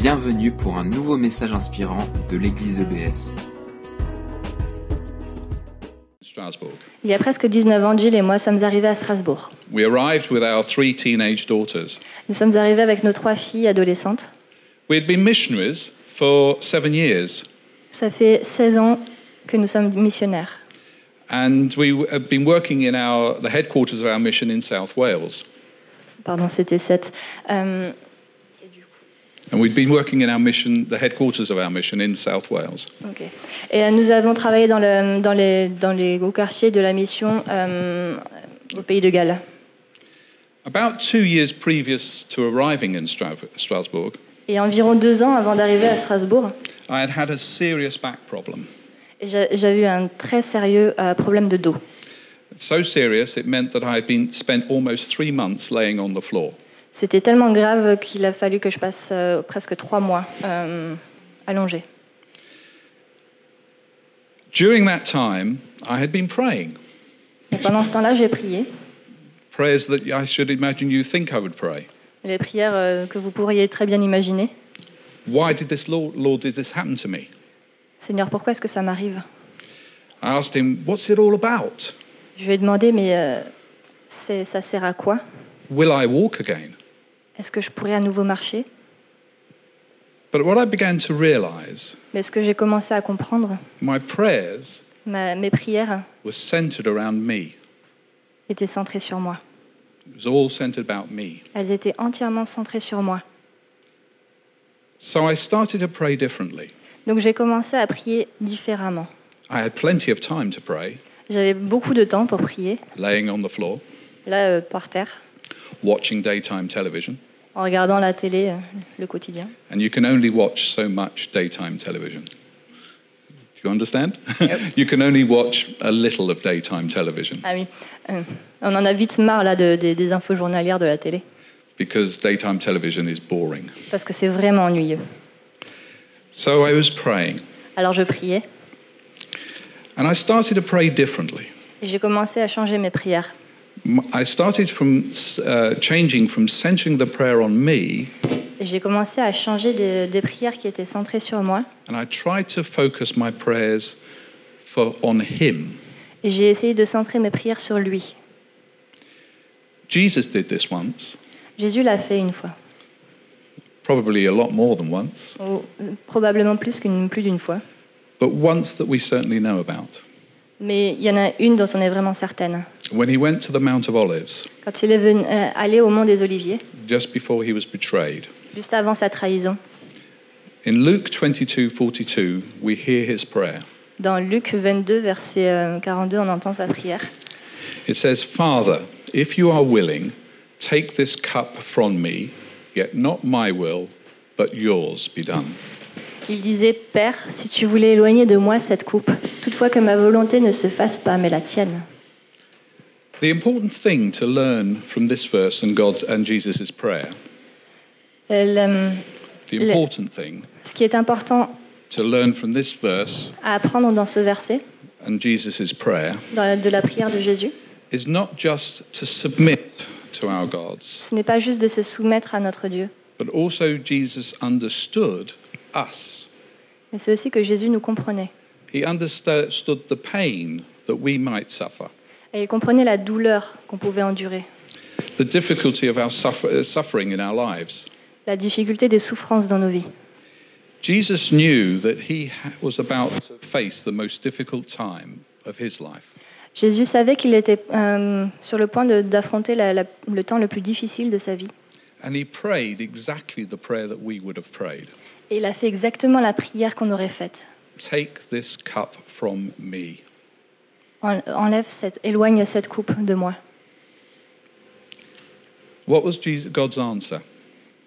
Bienvenue pour un nouveau message inspirant de l'église EBS. Strasbourg. Il y a presque 19 ans, Jill et moi sommes arrivés à Strasbourg. We arrived with our three teenage daughters. Nous sommes arrivés avec nos trois filles adolescentes. We had been missionaries for seven years, Ça fait 16 ans que nous sommes missionnaires. and we had been working in our, the headquarters of our mission in South Wales. Pardon, c'était 7. Euh, Et nous avons travaillé dans, le- dans les, dans les hauts quartiers de la mission euh, au pays de Galles. About two years previous to arriving in Stra- Strasbourg, Et environ deux ans avant d'arriver à Strasbourg, I had had a serious back problem. j'avais eu un très sérieux euh, problème de dos. So serious, it meant that I had been spent almost three months laying on the floor. C'était tellement grave qu'il a fallu que je passe euh, presque trois mois euh, allongée. During that time, I had been praying, Et pendant ce temps-là, j'ai prié. prayers that I should imagine you think I would pray. Les prières euh, que vous pourriez très bien imaginer. Why did this Lord, Lord did this happen to me? Seigneur, pourquoi est-ce que ça m'arrive? I asked him, What's it all about? Je lui ai demandé, mais euh, c'est- ça sert à quoi? Will I walk again? Est-ce que je pourrais à nouveau marcher? But what I began to realize, Mais ce que j'ai commencé à comprendre, my prayers ma- mes prières were centered around me. étaient centrées sur moi. It was all centered about me. Elles étaient entièrement centrées sur moi. So I started to pray differently. Donc j'ai commencé à prier différemment. I had plenty of time to pray, J'avais beaucoup de temps pour prier, laying on the floor, là euh, par terre, watching daytime television. En regardant la télé, euh, le quotidien. And you can only watch so much daytime television. Do you understand? you can only watch a little of daytime television Ah oui, euh, on en a vite marre là de- des- des infos journalières de la télé, because daytime television is boring. parce que c'est vraiment ennuyeux. So I was praying, Alors je priais and I started to pray differently. et j'ai commencé à changer mes prières. I started from uh, changing from centering the prayer on me, j'ai commencé à changer des, des prières qui étaient centrées sur moi. and I tried to focus my prayers for on Him. Et j'ai essayé de centrer mes prières sur lui. Jesus did this once, Jésus l'a fait une fois, probably a lot more than once, ou probablement plus qu'une plus d'une fois. but once that we certainly know about. Mais il y en a une dont on est vraiment certaine. When he went to the Mount of Olives, Quand il est venu, euh, allé au mont des Oliviers, just before he was betrayed, juste avant sa trahison, in Luke 22:42, we hear his prayer. dans Luc 22, verset euh, 42, on entend sa prière. It says, Father, if you are willing, take this cup from me, yet not my will, but yours be done. Il disait Père, si tu voulais éloigner de moi cette coupe, toutefois que ma volonté ne se fasse pas, mais la tienne. The important thing to learn from this verse and God and Jesus' prayer, euh, the Le- important thing ce qui est important to learn from this verse à apprendre dans ce verset, and Jesus' prayer dans- de la prière de Jésus, is not just to submit to our gods, ce n'est pas juste de se soumettre à notre Dieu, but also Jesus understood us. mais c'est aussi que Jésus nous comprenait. He understood the pain that we might suffer, Et il comprenait la douleur qu'on pouvait endurer, the difficulty of our suffer- uh, suffering in our lives. la difficulté des souffrances dans nos vies. Jesus knew that he ha- was about to face the most difficult time of his life. Jésus savait qu'il était euh, sur le point d'affronter le temps le plus difficile de sa vie. And he prayed exactly the prayer that we would have prayed Et il a fait exactement la prière qu'on aurait faite. Take this cup from me. En- Enlève cette, éloigne cette coupe de moi. What was Jesus, God's answer?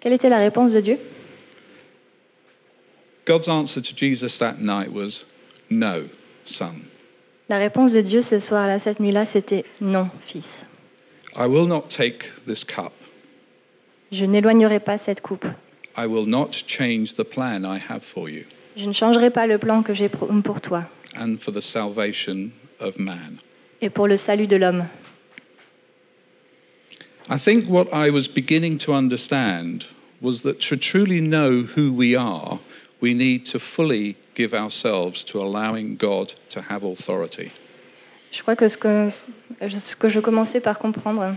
Quelle était la réponse de Dieu? God's answer to Jesus that night was, No, son. La réponse de Dieu ce soir-là, cette nuit-là, c'était non, fils. I will not take this cup. Je n'éloignerai pas cette coupe. I will not change the plan I have for you Je ne changerai pas le plan que j'ai pour toi and for the salvation of man. et pour le salut de l'homme. I think what I was beginning to understand was that to truly know who we are, we need to fully give ourselves to allowing God to have authority. Je crois que ce que, ce que je commençais par comprendre,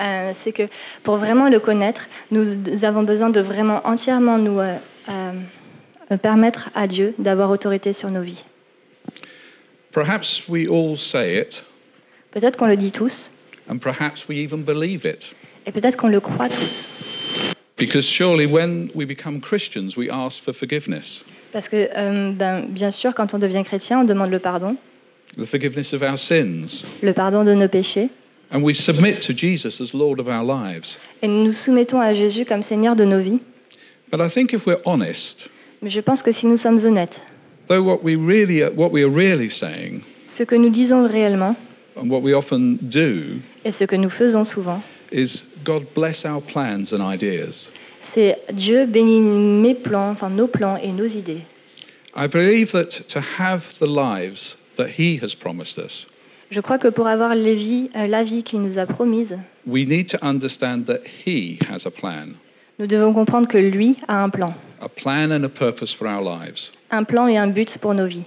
euh, c'est que pour vraiment le connaître, nous avons besoin de vraiment entièrement nous euh, euh, permettre à Dieu d'avoir autorité sur nos vies. Perhaps we all say it, Peut-être qu'on le dit tous, and perhaps we even believe it. et peut-être qu'on le croit tous. Because surely when we become Christians, we ask for forgiveness Parce que, euh, ben, bien sûr, quand on devient chrétien, on demande le pardon, the forgiveness of our sins. le pardon de nos péchés, And we submit to Jesus as Lord of our lives. et nous nous soumettons à Jésus comme Seigneur de nos vies. But I think if we're honest, Mais je pense que si nous sommes honnêtes, though what we really what we are really saying ce que nous disons réellement and what we often do et ce que nous faisons souvent, is God bless our plans and ideas. c'est Dieu bénit mes plans, enfin nos plans et nos idées. I believe that to have the lives that He has promised us, Je crois que pour avoir les vies, euh, la vie qu'il nous a promise, we need to understand that He has a plan, nous devons comprendre que lui a un plan, a plan and a purpose for our lives. un plan et un but pour nos vies.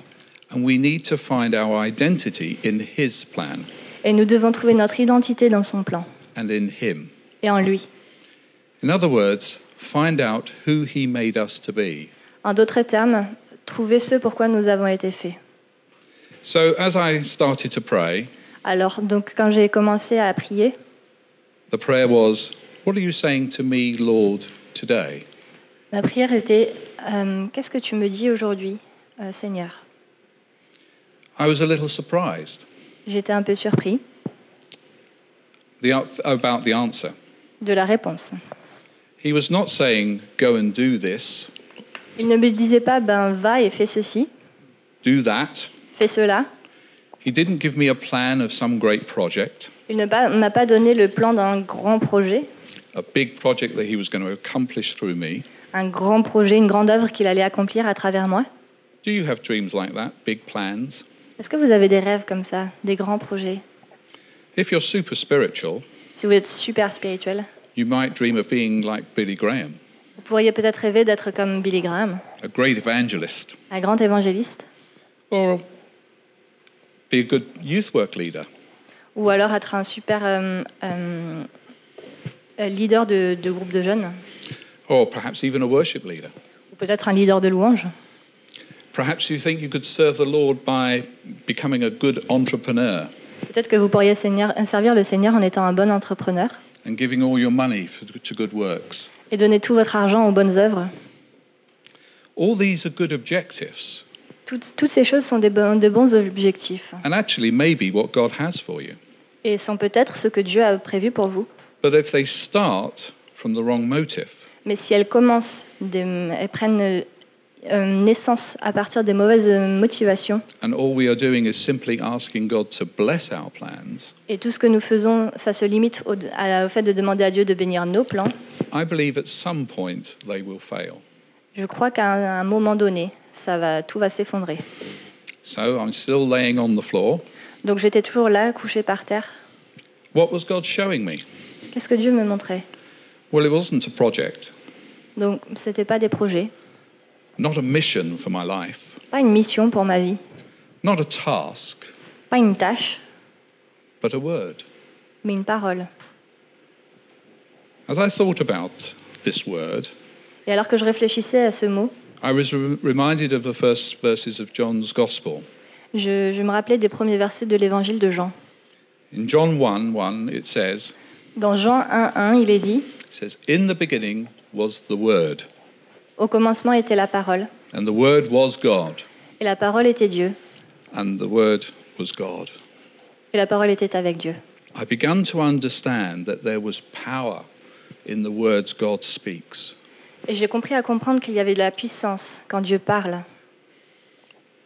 And we need to find our identity in His plan Et nous devons trouver notre identité dans son plan and in Him. et en lui. In other words, find out who He made us to be. En d'autres termes, trouver ce pourquoi nous avons été faits. So, as I started to pray, Alors, donc, quand j'ai commencé à prier, the prayer was, What are you saying to me, Lord, today? Ma prière était euh, Qu'est-ce que tu me dis aujourd'hui, euh, Seigneur? I was a little surprised J'étais un peu surpris the, about the answer. de la réponse. He was not saying, Go and do this, Il ne me disait pas Ben, va et fais ceci, do that. fais cela. He didn't give me a plan of some great project, Il ne pas- m'a pas donné le plan d'un grand projet, a big project that he was going to accomplish through me. Un grand projet, une grande œuvre qu'il allait accomplir à travers moi. Do you have dreams like that? Big plans? Est-ce que vous avez des rêves comme ça, des grands projets? If you're super spiritual, Si vous êtes super spirituel, you might dream of being like Billy Graham, vous pourriez peut-être rêver d'être comme Billy Graham, a great evangelist, un grand évangéliste, or be a good youth work leader. ou alors être un super euh, euh, euh, leader de, de groupe de jeunes, or perhaps even a worship leader. ou peut-être un leader de louange. Perhaps you think you could serve the Lord by becoming a good entrepreneur Peut-être que vous pourriez Seigneur- servir le Seigneur en étant un bon entrepreneur and giving all your money for, to good works. et donner tout votre argent aux bonnes œuvres. All these are good objectives, Toutes, toutes ces choses sont des de bons objectifs and actually maybe what God has for you. et sont peut-être ce que Dieu a prévu pour vous. But if they start from the wrong motive, Mais si elles commencent, de, elles prennent euh, naissance à partir des mauvaises euh, motivations, et tout ce que nous faisons, ça se limite au, à- au fait de demander à Dieu de bénir nos plans, I believe at some point they will fail. je crois qu'à un, moment donné, ça va, tout va s'effondrer. So I'm still laying on the floor. Donc j'étais toujours là, couché par terre. What was God showing me? Qu'est-ce que Dieu me montrait? Well, it wasn't a project, Donc c'était pas des projets, not a mission for my life, pas une mission pour ma vie, not a task, pas une tâche, but a word. mais une parole. As I thought about this word, Et alors que je réfléchissais à ce mot, I was re- reminded of the first verses of John's Gospel. je, je me rappelais des premiers versets de l'évangile de Jean. In John 1 1, it says, Dans Jean 1.1, il est dit it says, In the beginning was the Word, Au commencement était la parole, and the Word was God, et la parole était Dieu, and the Word was God. et la parole était avec Dieu. I began to understand that there was power in the words God speaks. Et j'ai compris à comprendre qu'il y avait de la puissance quand Dieu parle.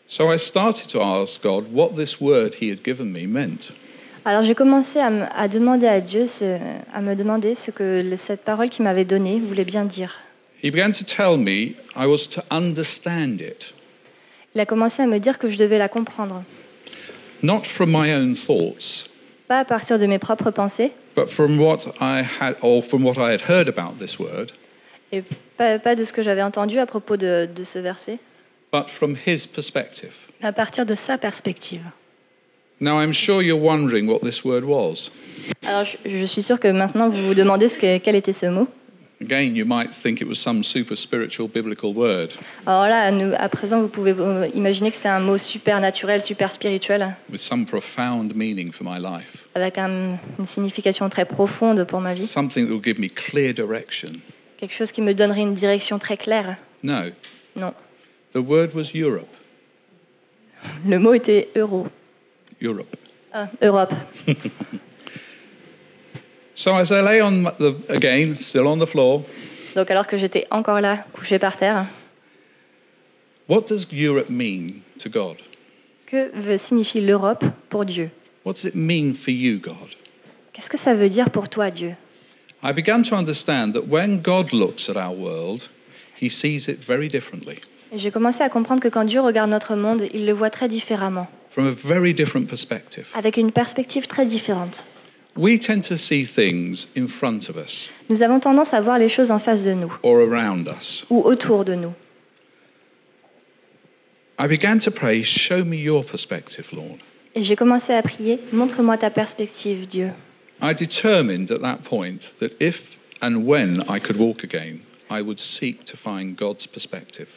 So I started to ask God what this word He had given me meant. Alors j'ai commencé à, me- à demander à Dieu, ce- à me demander ce que cette parole qu'il m'avait donnée voulait bien dire. He began to tell me I was to understand it, Il a commencé à me dire que je devais la comprendre, not from my own thoughts, pas à partir de mes propres pensées, but from what I had, or from what I had heard about this word, Et pas, pas de ce que j'avais entendu à propos de, de ce verset, but from his perspective. à partir de sa perspective. Now, I'm sure you're wondering what this word was. Alors je, je suis sûre que maintenant vous vous demandez ce que, quel était ce mot. Again, you might think it was some super spiritual biblical word Alors là, à, nous- à présent, vous pouvez euh, imaginer que c'est un mot super naturel, super spirituel, with some profound meaning for my life, avec un- une signification très profonde pour ma vie. something that will give me clear direction. Quelque chose qui me donnerait une direction très claire. No, Non. the word was Europe. Le mot était euro. Europe. Ah, Europe. So as I lay on the, again, still on the floor, Donc alors que j'étais encore là, couché par terre, what does Europe mean to God? que veut- signifie l'Europe pour Dieu? What does it mean for you, God? Qu'est-ce que ça veut dire pour toi, Dieu? I began to understand that when God looks at our world, he sees it very differently, j'ai commencé à comprendre que quand Dieu regarde notre monde, il le voit très différemment, from a very different perspective. avec une perspective très différente. We tend to see things in front of us Nous avons tendance à voir les choses en face de nous or around us. ou autour de nous. I began to pray, Show me your perspective, Lord. Et j'ai commencé à prier, montre-moi ta perspective, Dieu. I determined at that point that if and when I could walk again, I would seek to find God's perspective.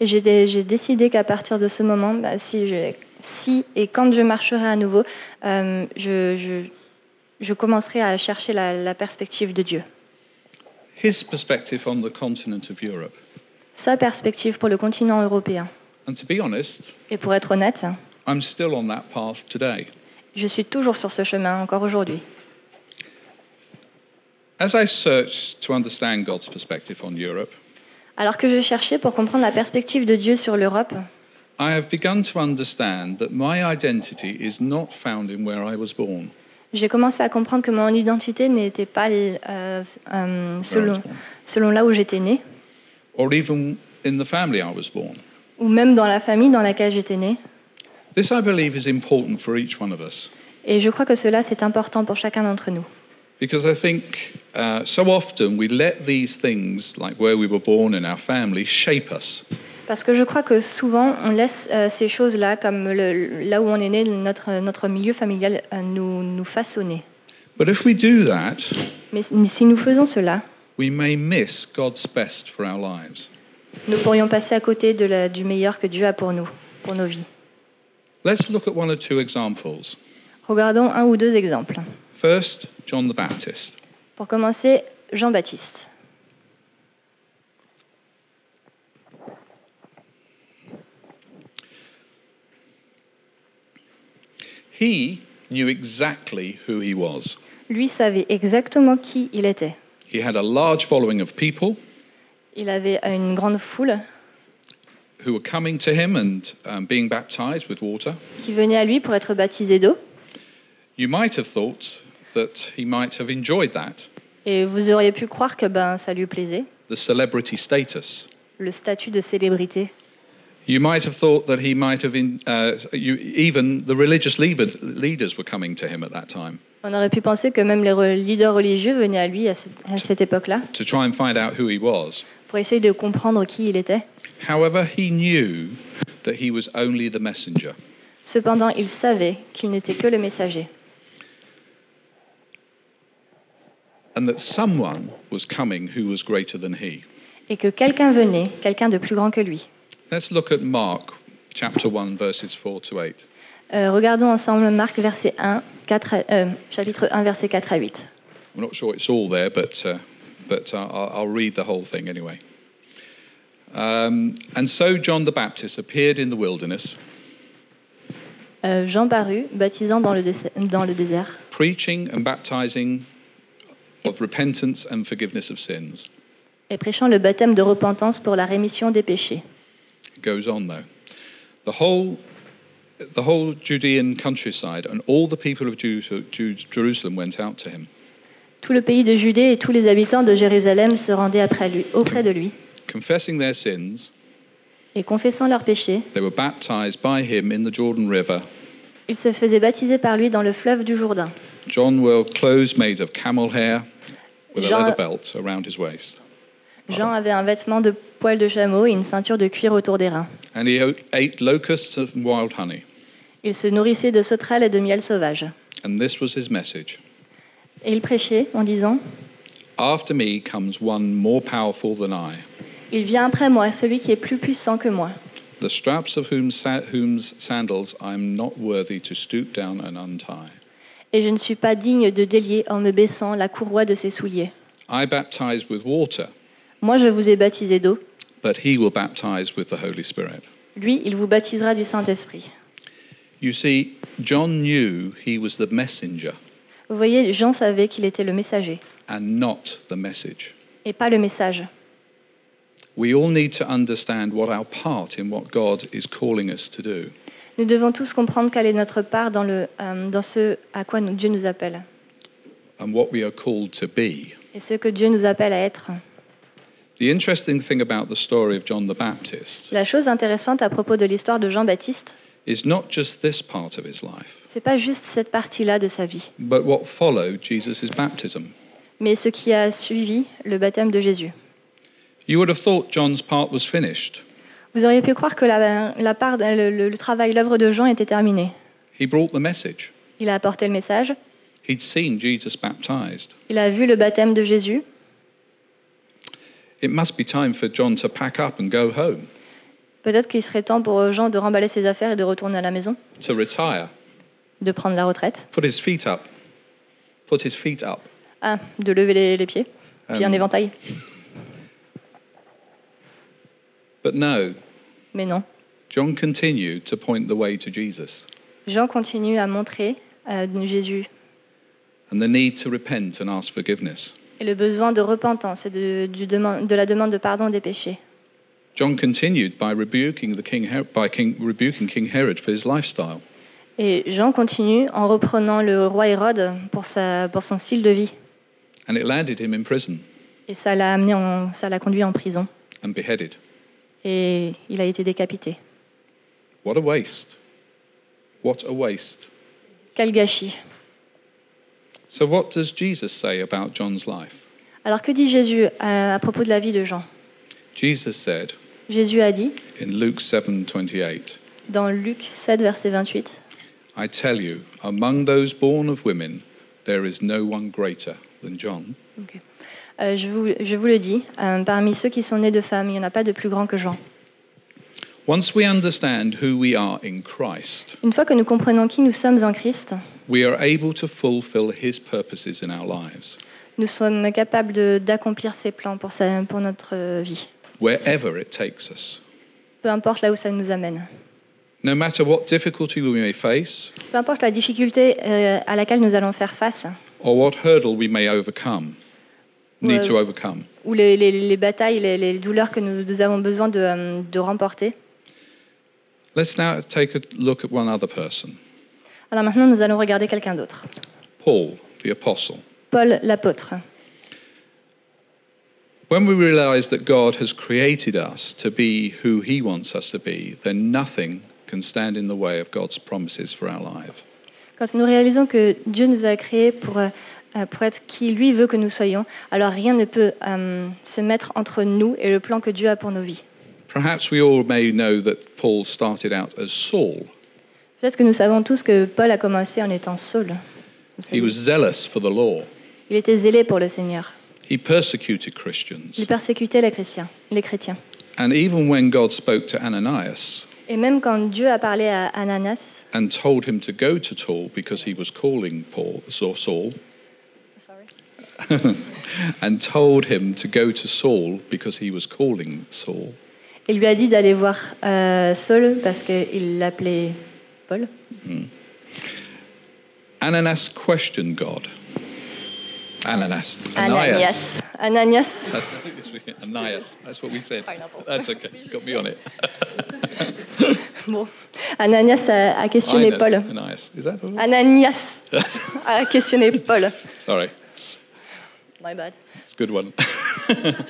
Et j'ai dé- j'ai décidé qu'à partir de ce moment, bah, si, je- si et quand je marcherai à nouveau, euh, je, je- je commencerai à chercher la, la perspective de Dieu. His perspective on the continent of Europe. Sa perspective pour le continent européen. And to be honest, Et pour être honnête, I'm still on that path today. je suis toujours sur ce chemin encore aujourd'hui. As I searched to understand God's perspective on Europe, Alors que je cherchais pour comprendre la perspective de Dieu sur l'Europe, I have begun to understand that my identity is not found in where I was born. j'ai commencé à comprendre que mon identité n'était pas euh, euh, selon, là où j'étais né, or even in the family I was born. ou même dans la famille dans laquelle j'étais né. This, I believe, is important for each one of us Et je crois que cela, c'est important pour chacun d'entre nous. because I think uh, so often we let these things, like where we were born in our family, shape us. Parce que je crois que souvent, on laisse euh, ces choses-là, comme le- là où on est né, notre, notre milieu familial, euh, nous, nous façonner. But if we do that, Mais si nous faisons cela, we may miss God's best for our lives. nous pourrions passer à côté de la- du meilleur que Dieu a pour nous, pour nos vies. Let's look at one or two examples. Regardons un ou deux exemples. First, John the Baptist. Pour commencer, Jean-Baptiste. He knew exactly who he was. Lui savait exactement qui il était. He had a large following of people Il avait une grande foule who were coming to him and um, being baptized with water. qui venait à lui pour être baptisé d'eau. You might have thought that he might have enjoyed that, Et vous auriez pu croire que ben, ça lui plaisait, the celebrity status. le statut de célébrité. You might have thought that he might have, in, uh, you, even the religious leader, leaders were coming to him at that time On aurait pu penser que même les leaders religieux venaient à lui à cette, à cette époque-là to try and find out who he was. pour essayer de comprendre qui il était. However, he knew that he was only the messenger. Cependant, il savait qu'il n'était que le messager and that someone was coming who was greater than he. et que quelqu'un venait, quelqu'un de plus grand que lui. Let's look at Mark chapter 1, verses 4 to 8. Euh, regardons ensemble Marc verset 1, 4 à- euh, chapitre 1, verset 4 à 8. I'm not sure it's all there, but, uh, but uh, I'll, I'll read the whole thing anyway. Um, and so John the Baptist appeared in the wilderness, Euh, Jean parut, baptisant dans le, dés- dans le désert, preaching and baptizing of repentance and forgiveness of sins. et prêchant le baptême de repentance pour la rémission des péchés. It goes on though. The whole, the whole Judean countryside and all the people of Jerusalem went out to him, Tout le pays de Judée et tous les habitants de Jérusalem se rendaient après lui, auprès de lui, confessing their sins. et confessant leurs péchés, They were baptized by him in the Jordan River. ils se faisaient baptiser par lui dans le fleuve du Jourdain. John wore clothes made of camel hair with a leather belt around his waist. Jean avait un vêtement de poil de chameau et une ceinture de cuir autour des reins. And he o- ate locusts and wild honey. Il se nourrissait de sauterelles et de miel sauvage. And this was his message Et il prêchait en disant After me comes one more powerful than I, Il vient après moi, celui qui est plus puissant que moi, the straps of whom sa- whose sandals I am not worthy to stoop down and untie. et je ne suis pas digne de délier en me baissant la courroie de ses souliers. I baptize with water, Moi, je vous ai baptisé d'eau. but he will baptize with the Holy Spirit. Lui, il vous baptisera du Saint-Esprit. You see, John knew he was the messenger Vous voyez, Jean savait qu'il était le messager and not the message. et pas le message. We all need to understand what our part in what God is calling us to do. Nous devons tous comprendre quelle est notre part dans, le, euh, dans ce à quoi nous- Dieu nous appelle and what we are called to be. et ce que Dieu nous appelle à être. La chose intéressante à propos de l'histoire de Jean-Baptiste, is not just this part of his life, c'est pas juste cette partie-là de sa vie, but what followed Jesus' baptism. mais ce qui a suivi le baptême de Jésus. You would have thought John's part was finished. Vous auriez pu croire que la, la part, le, le- le travail, l'œuvre de Jean était terminée. He brought the message. Il a apporté le message, He'd seen Jesus baptized. il a vu le baptême de Jésus. It must be time for John to pack up and go home, Peut-être qu'il serait temps pour Jean de remballer ses affaires et de retourner à la maison, to retire, de prendre la retraite, put his feet up, put his feet up. ah, de lever les, les pieds, puis un éventail. But no, Mais non. John continued to point the way to Jesus. Jean continue à montrer euh, Jésus. And the need to repent and ask forgiveness. Et le besoin de repentance et de, du deman- de la demande de pardon des péchés. John continued by rebuking the king Her- by king, rebuking King Herod for his lifestyle. Et Jean continue en reprenant le roi Hérode pour, sa, pour son style de vie. and it landed him in prison Et ça l'a amené, en- ça l'a conduit en prison. and beheaded. Et il a été décapité. What a waste. What a waste. Quel gâchis. So, what does Jesus say about John's life? Alors que dit Jésus à, à propos de la vie de Jean? Jesus said Jésus a dit in Luke 7:28, dans Luc 7, verset 28, I tell you, among those born of women, there is no one greater than John. Ok. Euh, je, vous, je vous le dis, euh, parmi ceux qui sont nés de femmes, il n'y en a pas de plus grand que Jean. Once we understand who we are in Christ, Une fois que nous comprenons qui nous sommes en Christ, we are able to fulfill his purposes in our lives, nous sommes capables d'accomplir ses plans pour, sa- pour notre euh, vie, wherever it takes us. peu importe là où ça nous amène. No matter what difficulty we may face Peu importe la difficulté euh, à laquelle nous allons faire face, or what hurdle we may overcome, need Ouais. to overcome. ou les, les- les batailles, les, les douleurs que nous, nous avons besoin de, euh, de remporter. Let's now take a look at one other person, Alors maintenant, nous allons regarder quelqu'un d'autre. Paul, the apostle. Paul l'apôtre. When we realize that God has created us to be who he wants us to be, then nothing can stand in the way of God's promises for our lives. Quand nous réalisons que Dieu nous a créés pour, euh, pour être qui lui veut que nous soyons, alors rien ne peut euh, se mettre entre nous et le plan que Dieu a pour nos vies. Perhaps we all may know that Paul started out as Saul. Peut-être que nous savons tous que Paul a commencé en étant savez. He was zealous for the law. Il était zélé pour le Seigneur. He persecuted Christians. Il persécutait les chrétiens. Les chrétiens. And even when God spoke to Ananias Et même quand Dieu a parlé à Ananas, and told him to go to Saul because he was calling Paul, Saul, and told him to go to Saul because he was calling Saul, il lui a dit d'aller voir euh, Saul parce qu'il l'appelait Paul. Hmm. Ananias questioned God. Ananas. Ananias. Ananias. That's, I think it's really- Ananias. That's what we said. Pineapple. That's okay. Got me on it. Bon. Ananias a, a questionné Ananias. Paul. Ananias. Is that all? Ananias a questionné Paul. Sorry. My bad. It's a good one.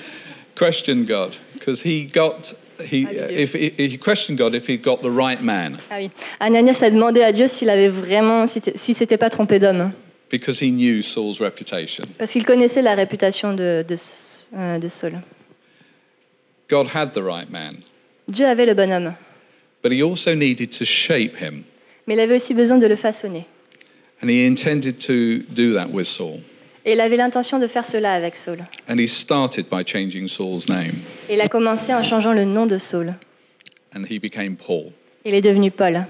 Question God because he got he How do you do? if he, he questioned God if he got the right man Ah oui. Ananias a demandé à Dieu s'il avait vraiment, si t- si s'était pas trompé d'homme, because he knew Saul's reputation. parce qu'il connaissait la réputation de, de, euh, de Saul. God had the right man, Dieu avait le bonhomme, but he also needed to shape him. mais il avait aussi besoin de le façonner. And he intended to do that with Saul. Et il avait l'intention de faire cela avec Saul. And he started by changing Saul's name, Et il a commencé en changeant le nom de Saul. and he became Paul. Il est devenu Paul.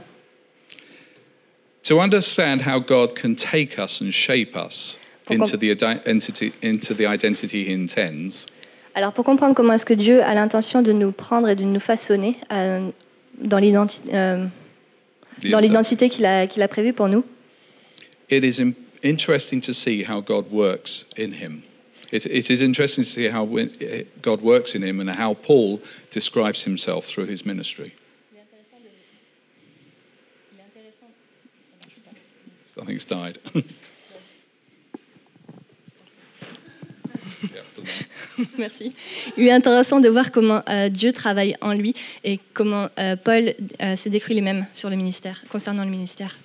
To understand how God can take us and shape us into the, ide- entity, into the identity he intends, Alors pour comprendre comment est-ce que Dieu a l'intention de nous prendre et de nous façonner euh, dans l'identi- euh, dans inte- l'identité qu'il a, qu'il a prévue pour nous, it is im- interesting to see how God works in him. It, it is interesting to see how God works in him and how Paul describes himself through his ministry. Something's died. Yeah, doesn't matter. Merci. Il est intéressant de voir comment euh, Dieu travaille en lui et comment euh, Paul euh, se décrit lui-même sur le ministère, concernant le ministère.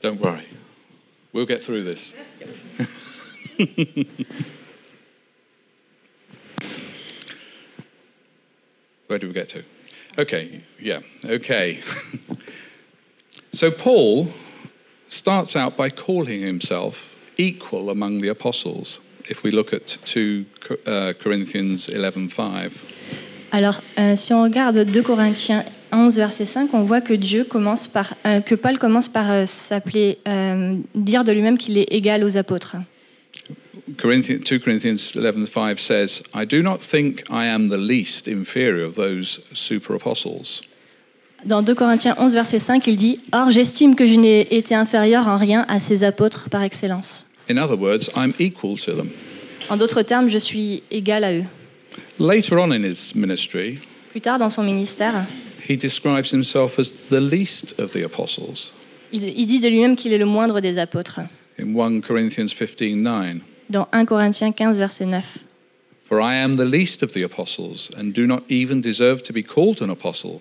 Don't worry. We'll get through this. Where do we get to? Okay, yeah, okay. so Paul starts out by calling himself equal among the apostles. If we look at 2 uh, Corinthians 11:5. Alors, euh, si on regarde 2 Corinthiens 11, verset 5, on voit que Dieu commence par, euh, que Paul commence par euh, s'appeler, euh, dire de lui-même qu'il est égal aux apôtres. Corinthians, 2 Corinthians 11:5 says, "I do not think I am the least inferior of those super apostles." Dans 2 Corinthiens 11, verset 5, il dit Or, j'estime que je n'ai été inférieur en rien à ces apôtres par excellence. In other words, I'm equal to them. En d'autres termes, je suis égal à eux. Later on in his ministry, Plus tard, dans son ministère, he describes himself as the least of the apostles. il, il dit de lui-même qu'il est le moindre des apôtres. In 1 Corinthians 15:9, Dans 1 Corinthiens 15, verset 9. "For I am the least of the apostles and do not even deserve to be called an apostle,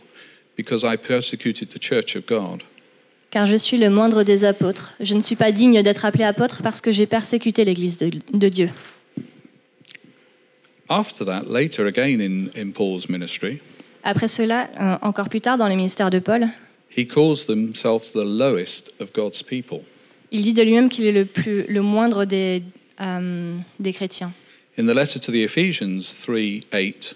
because I persecuted the church of God." Car je suis le moindre des apôtres. Je ne suis pas digne d'être appelé apôtre parce que j'ai persécuté l'Église de, de Dieu. After that, later again in, in Paul's ministry, Après cela, encore plus tard dans le ministère de Paul, he calls himself the lowest of God's people. il dit de lui-même qu'il est le, plus, le moindre des, euh, des chrétiens. In the letter to the Ephesians 3:8,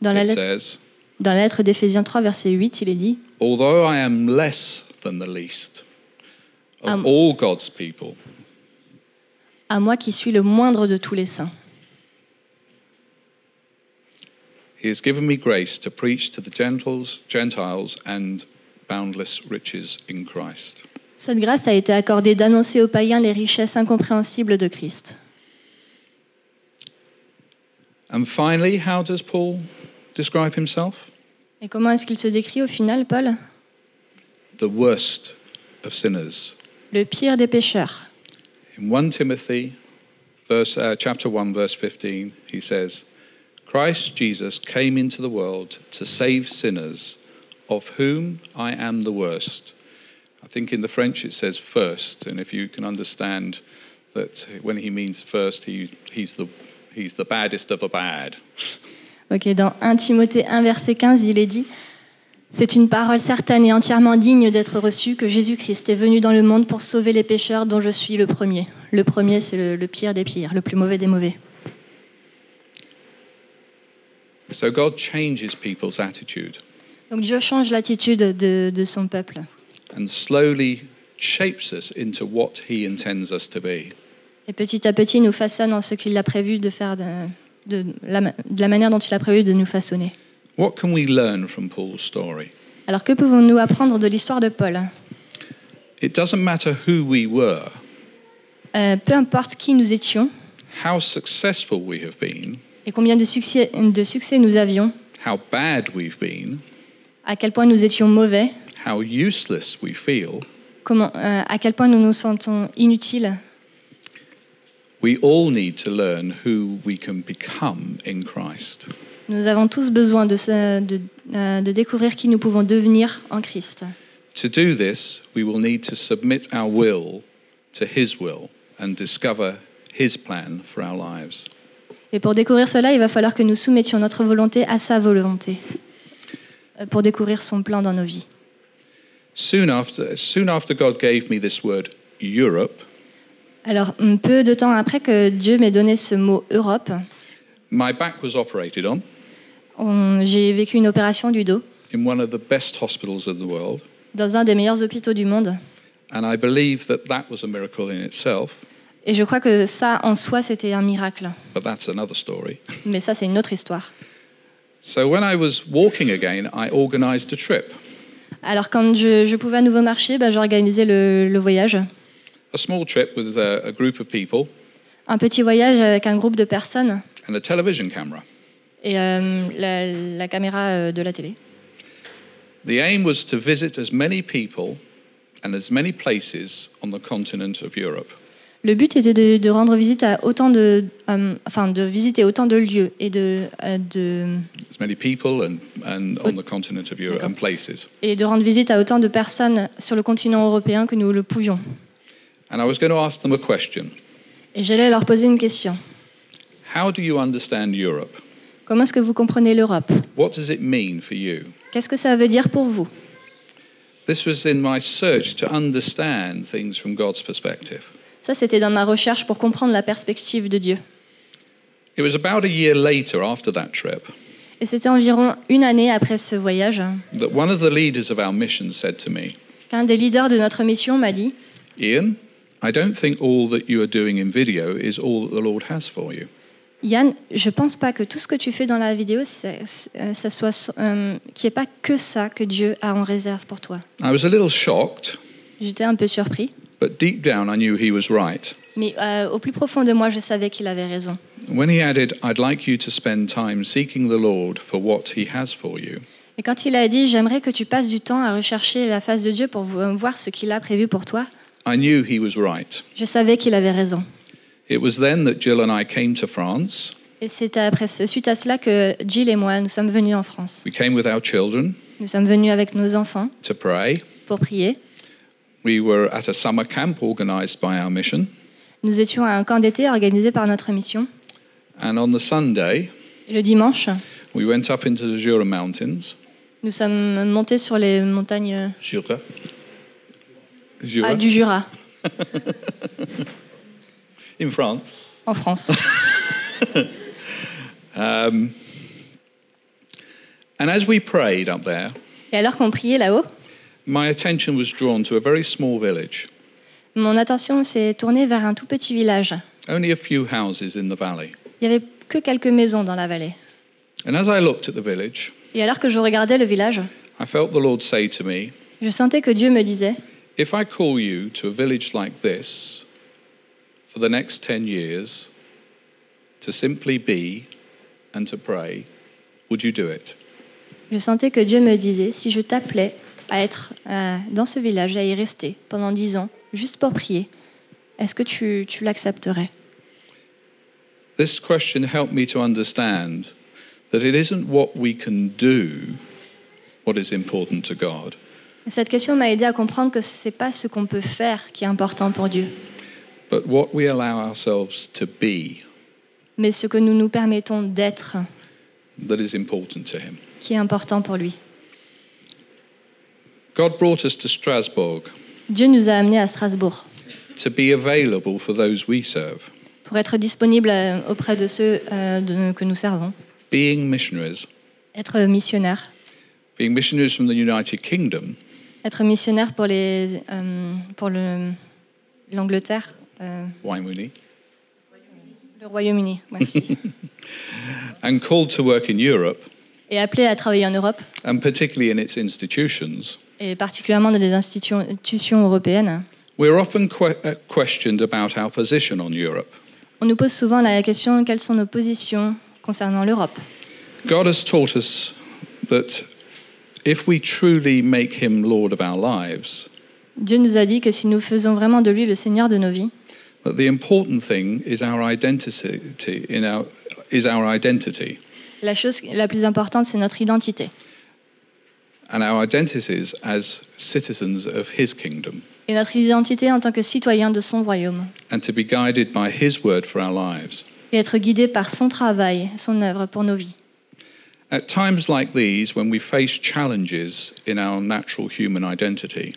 Dans la, it lettre, says, dans la lettre d'Éphésiens 3, verset 8, il est dit Although I am less than the least of Um, all God's people, À moi qui suis le moindre de tous les saints. He has given me grace to preach to the Gentiles, Gentiles and boundless riches in Christ. Cette grâce a été accordée d'annoncer aux païens les richesses incompréhensibles de Christ. And finally, how does Paul describe himself? Et comment est-ce qu'il se décrit au final, Paul The worst of sinners. Le pire des pécheurs. In 1 Timothy, verse, uh, chapter 1, verse 15, he says, Christ Jesus came into the world to save sinners, of whom I am the worst. I think in the French it says first, and if you can understand that when he means first, he, he's, the, he's the baddest of the bad. Ok, dans 1 Timothée 1, verset 15, il est dit C'est une parole certaine et entièrement digne d'être reçue que Jésus-Christ est venu dans le monde pour sauver les pécheurs dont je suis le premier. Le premier, c'est le, le pire des pires, le plus mauvais des mauvais. So God changes people's attitude Donc Dieu change l'attitude de, de son peuple and slowly shapes us into what he intends us to be. et petit à petit nous façonne en ce qu'il a prévu de faire, de, de la, ma- de la manière dont il a prévu de nous façonner. What can we learn from Paul's story? Alors que pouvons-nous apprendre de l'histoire de Paul? It doesn't matter who we were, Euh, Peu importe qui nous étions how successful we have been, et combien de succès, de succès nous avions, how bad we've been, à quel point nous étions mauvais, how useless we feel, comment, euh, à quel point nous nous sentons inutiles, we all need to learn who we can become in Christ. nous avons tous besoin de, se- de, euh, de découvrir qui nous pouvons devenir en Christ. To do this, we will need to submit our will to His will and discover His plan for our lives. Et pour découvrir cela, il va falloir que nous soumettions notre volonté à sa volonté, euh, pour découvrir son plan dans nos vies. Soon after, soon after God gave me this word, Europe, Alors, peu de temps après que Dieu m'ait donné ce mot Europe, my back was operated on on- j'ai vécu une opération du dos in one of the best hospitals in the world. dans un des meilleurs hôpitaux du monde. And I believe that that was a miracle in itself, Et je crois que ça, en soi, c'était un miracle. but that's another story. Mais ça, c'est une autre histoire. So when I was walking again, I organized a trip, Alors, quand je, je pouvais à nouveau marcher, bah, j'organisais le, le voyage. a small trip with a, a group of people Un petit voyage avec un groupe de personnes and a television camera. et euh, la, la caméra euh, de la télé. The aim was to visit as many people and as many places on the continent of Europe. Le but était de, de rendre visite à autant de, euh, enfin, de visiter autant de lieux et de, euh, de, As many people and, and on the continent of Europe and places. et de rendre visite à autant de personnes sur le continent européen que nous le pouvions. And I was going to ask them a question. Et j'allais leur poser une question. How do you understand Europe? Comment est-ce que vous comprenez l'Europe? What does it mean for you? Qu'est-ce que ça veut dire pour vous? This was in my search to understand things from God's perspective. Ça, c'était dans ma recherche pour comprendre la perspective de Dieu. It was about a year later, after that trip, Et c'était environ une année après ce voyage that one of the leaders of our mission said to me, qu'un des leaders de notre mission m'a dit Ian, I don't think all that you are doing in video is all that the Lord has for you. Yann, je pense pas que tout ce que tu fais dans la vidéo, c'est- c'est- euh, ça soit, euh, qu'il n'y ait pas que ça que Dieu a en réserve pour toi. I was a little shocked, J'étais un peu surpris, but deep down I knew he was right. mais euh, au plus profond de moi, je savais qu'il avait raison. When he added, I'd like you to spend time seeking the Lord for what he has for you, Et quand il a dit J'aimerais que tu passes du temps à rechercher la face de Dieu pour vo- voir ce qu'il a prévu pour toi, I knew he was right. je savais qu'il avait raison. It was then that Jill and I came to France. Et c'est après, suite à cela que Jill et moi, nous sommes venus en France. We came with our children Nous sommes venus avec nos enfants to pray. pour prier. We were at a summer camp organized by our mission. Nous étions à un camp d'été organisé par notre mission. And on the Sunday, Et le dimanche, we went up into the Jura Mountains. nous sommes montés sur les montagnes Jura? Jura? ah, du Jura, In France. en France. Um, and as we prayed up there, Et alors qu'on priait là-haut, my attention was drawn to a very small village, mon attention s'est tournée vers un tout petit village. only a few houses in the valley. Il n'y avait que quelques maisons dans la vallée. And as I looked at the village, Et alors que je regardais le village, I felt the Lord say to me, je sentais que Dieu me disait If I call you to a village like this for the next 10 years to simply be and to pray, would you do it? Je sentais que Dieu me disait, si je t'appelais à être euh, dans ce village, à y rester pendant dix ans, juste pour prier, est-ce que tu, tu l'accepterais? This question helped me to understand that it isn't what we can do what is important to God, Cette question m'a aidé à comprendre que ce n'est pas ce qu'on peut faire qui est important pour Dieu, but what we allow ourselves to be mais ce que nous nous permettons d'être that is important to Him. qui est important pour lui. God brought us to Strasbourg Dieu nous a amenés à Strasbourg to be available for those we serve, pour être disponibles euh, auprès de ceux euh, de- que nous servons, being missionaries, être missionnaires, being missionaries from the United Kingdom. être missionnaires pour les euh, pour le l'Angleterre, euh, le Royaume-Uni, merci, and called to work in Europe, et appelés à travailler en Europe. and particularly in its institutions, et particulièrement dans les institutions européennes, we're often que- uh, questioned about our position on Europe. on nous pose souvent la question quelles sont nos positions concernant l'Europe? God has taught us that if we truly make Him Lord of our lives, Dieu nous a dit que si nous faisons vraiment de lui le Seigneur de nos vies, that the important thing is our identity. In our is our identity, la chose la plus importante, c'est notre identité. And our identities as citizens of His kingdom, et notre identité en tant que citoyen de son royaume, and to be guided by His word for our lives. et être guidé par son travail, son œuvre pour nos vies. At times like these, when we face challenges in our natural human identity,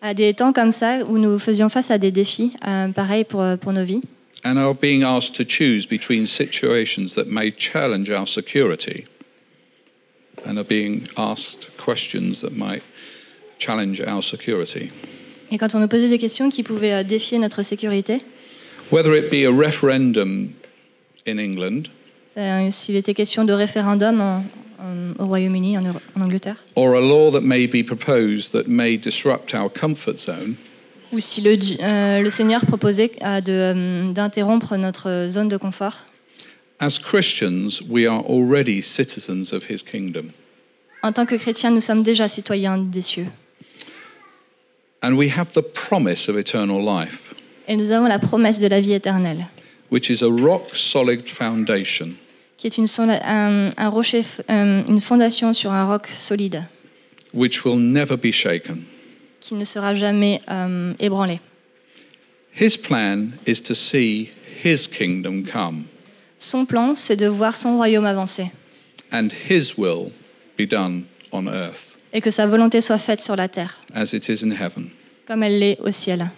À des temps comme ça, où nous faisions face à des défis, euh, pareil pour, pour nos vies, and are being asked to choose between situations that may challenge our security, and are being asked questions that might challenge our security. et quand on nous posait des questions qui pouvaient euh, défier notre sécurité, Whether it be a referendum in England c'est- s'il était question de référendum en- en- au Royaume-Uni, en, Euro- en Angleterre, or a law that may be proposed that may disrupt our comfort zone, ou si le, euh, le Seigneur proposait euh, de, euh, d'interrompre notre zone de confort, as Christians, we are already citizens of his kingdom. en tant que chrétiens, nous sommes déjà citoyens des cieux. And we have the promise of eternal life, Et nous avons la promesse de la vie éternelle, which is a rock solid foundation qui est une, sonda- un, un rocher, f- euh, une fondation sur un roc solide, which will never be shaken. qui ne sera jamais euh, ébranlé. His plan is to see his kingdom come Son plan, c'est de voir son royaume avancer and his will be done on earth et que sa volonté soit faite sur la terre, as it is in heaven. comme elle l'est au ciel.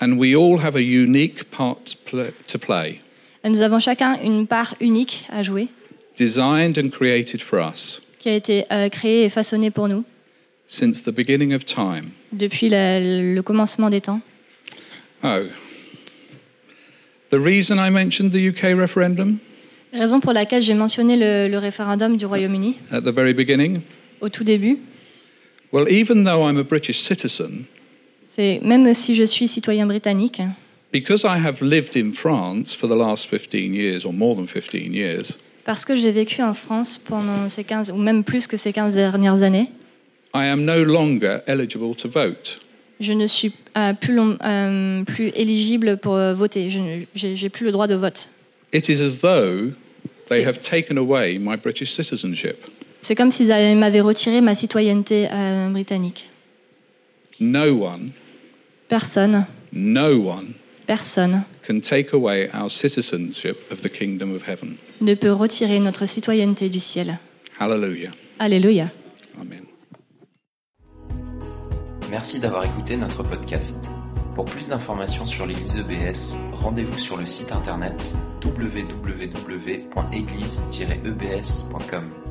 And we all have a unique part to pla- to play, Et nous avons chacun une part unique à jouer, designed and created for us qui a été euh, créée et façonnée pour nous since the beginning of time. depuis le, le commencement des temps. Oh. The reason I mentioned the UK referendum? Raison pour laquelle j'ai mentionné le, le référendum du Royaume-Uni at the very beginning? au tout début, Well, even though I'm a British citizen, c'est même si je suis citoyen britannique, because I have lived in France for the last 15 years or more than 15 years, parce que j'ai vécu en France pendant ces 15, ou même plus que ces 15 dernières années, I am no longer eligible to vote. Je ne suis euh, plus, long- euh, plus éligible pour euh, voter. Je j'ai plus le droit de vote. It is as though they C'est- have taken away my British citizenship. C'est comme s'ils avaient- m'avaient retiré ma citoyenneté euh, britannique. No one, Personne, no one personne can take away our citizenship of the kingdom of heaven. ne peut retirer notre citoyenneté du ciel. Hallelujah. Alléluia. Merci d'avoir écouté notre podcast. Pour plus d'informations sur l'église EBS, rendez-vous sur le site internet www.église-ebs.com.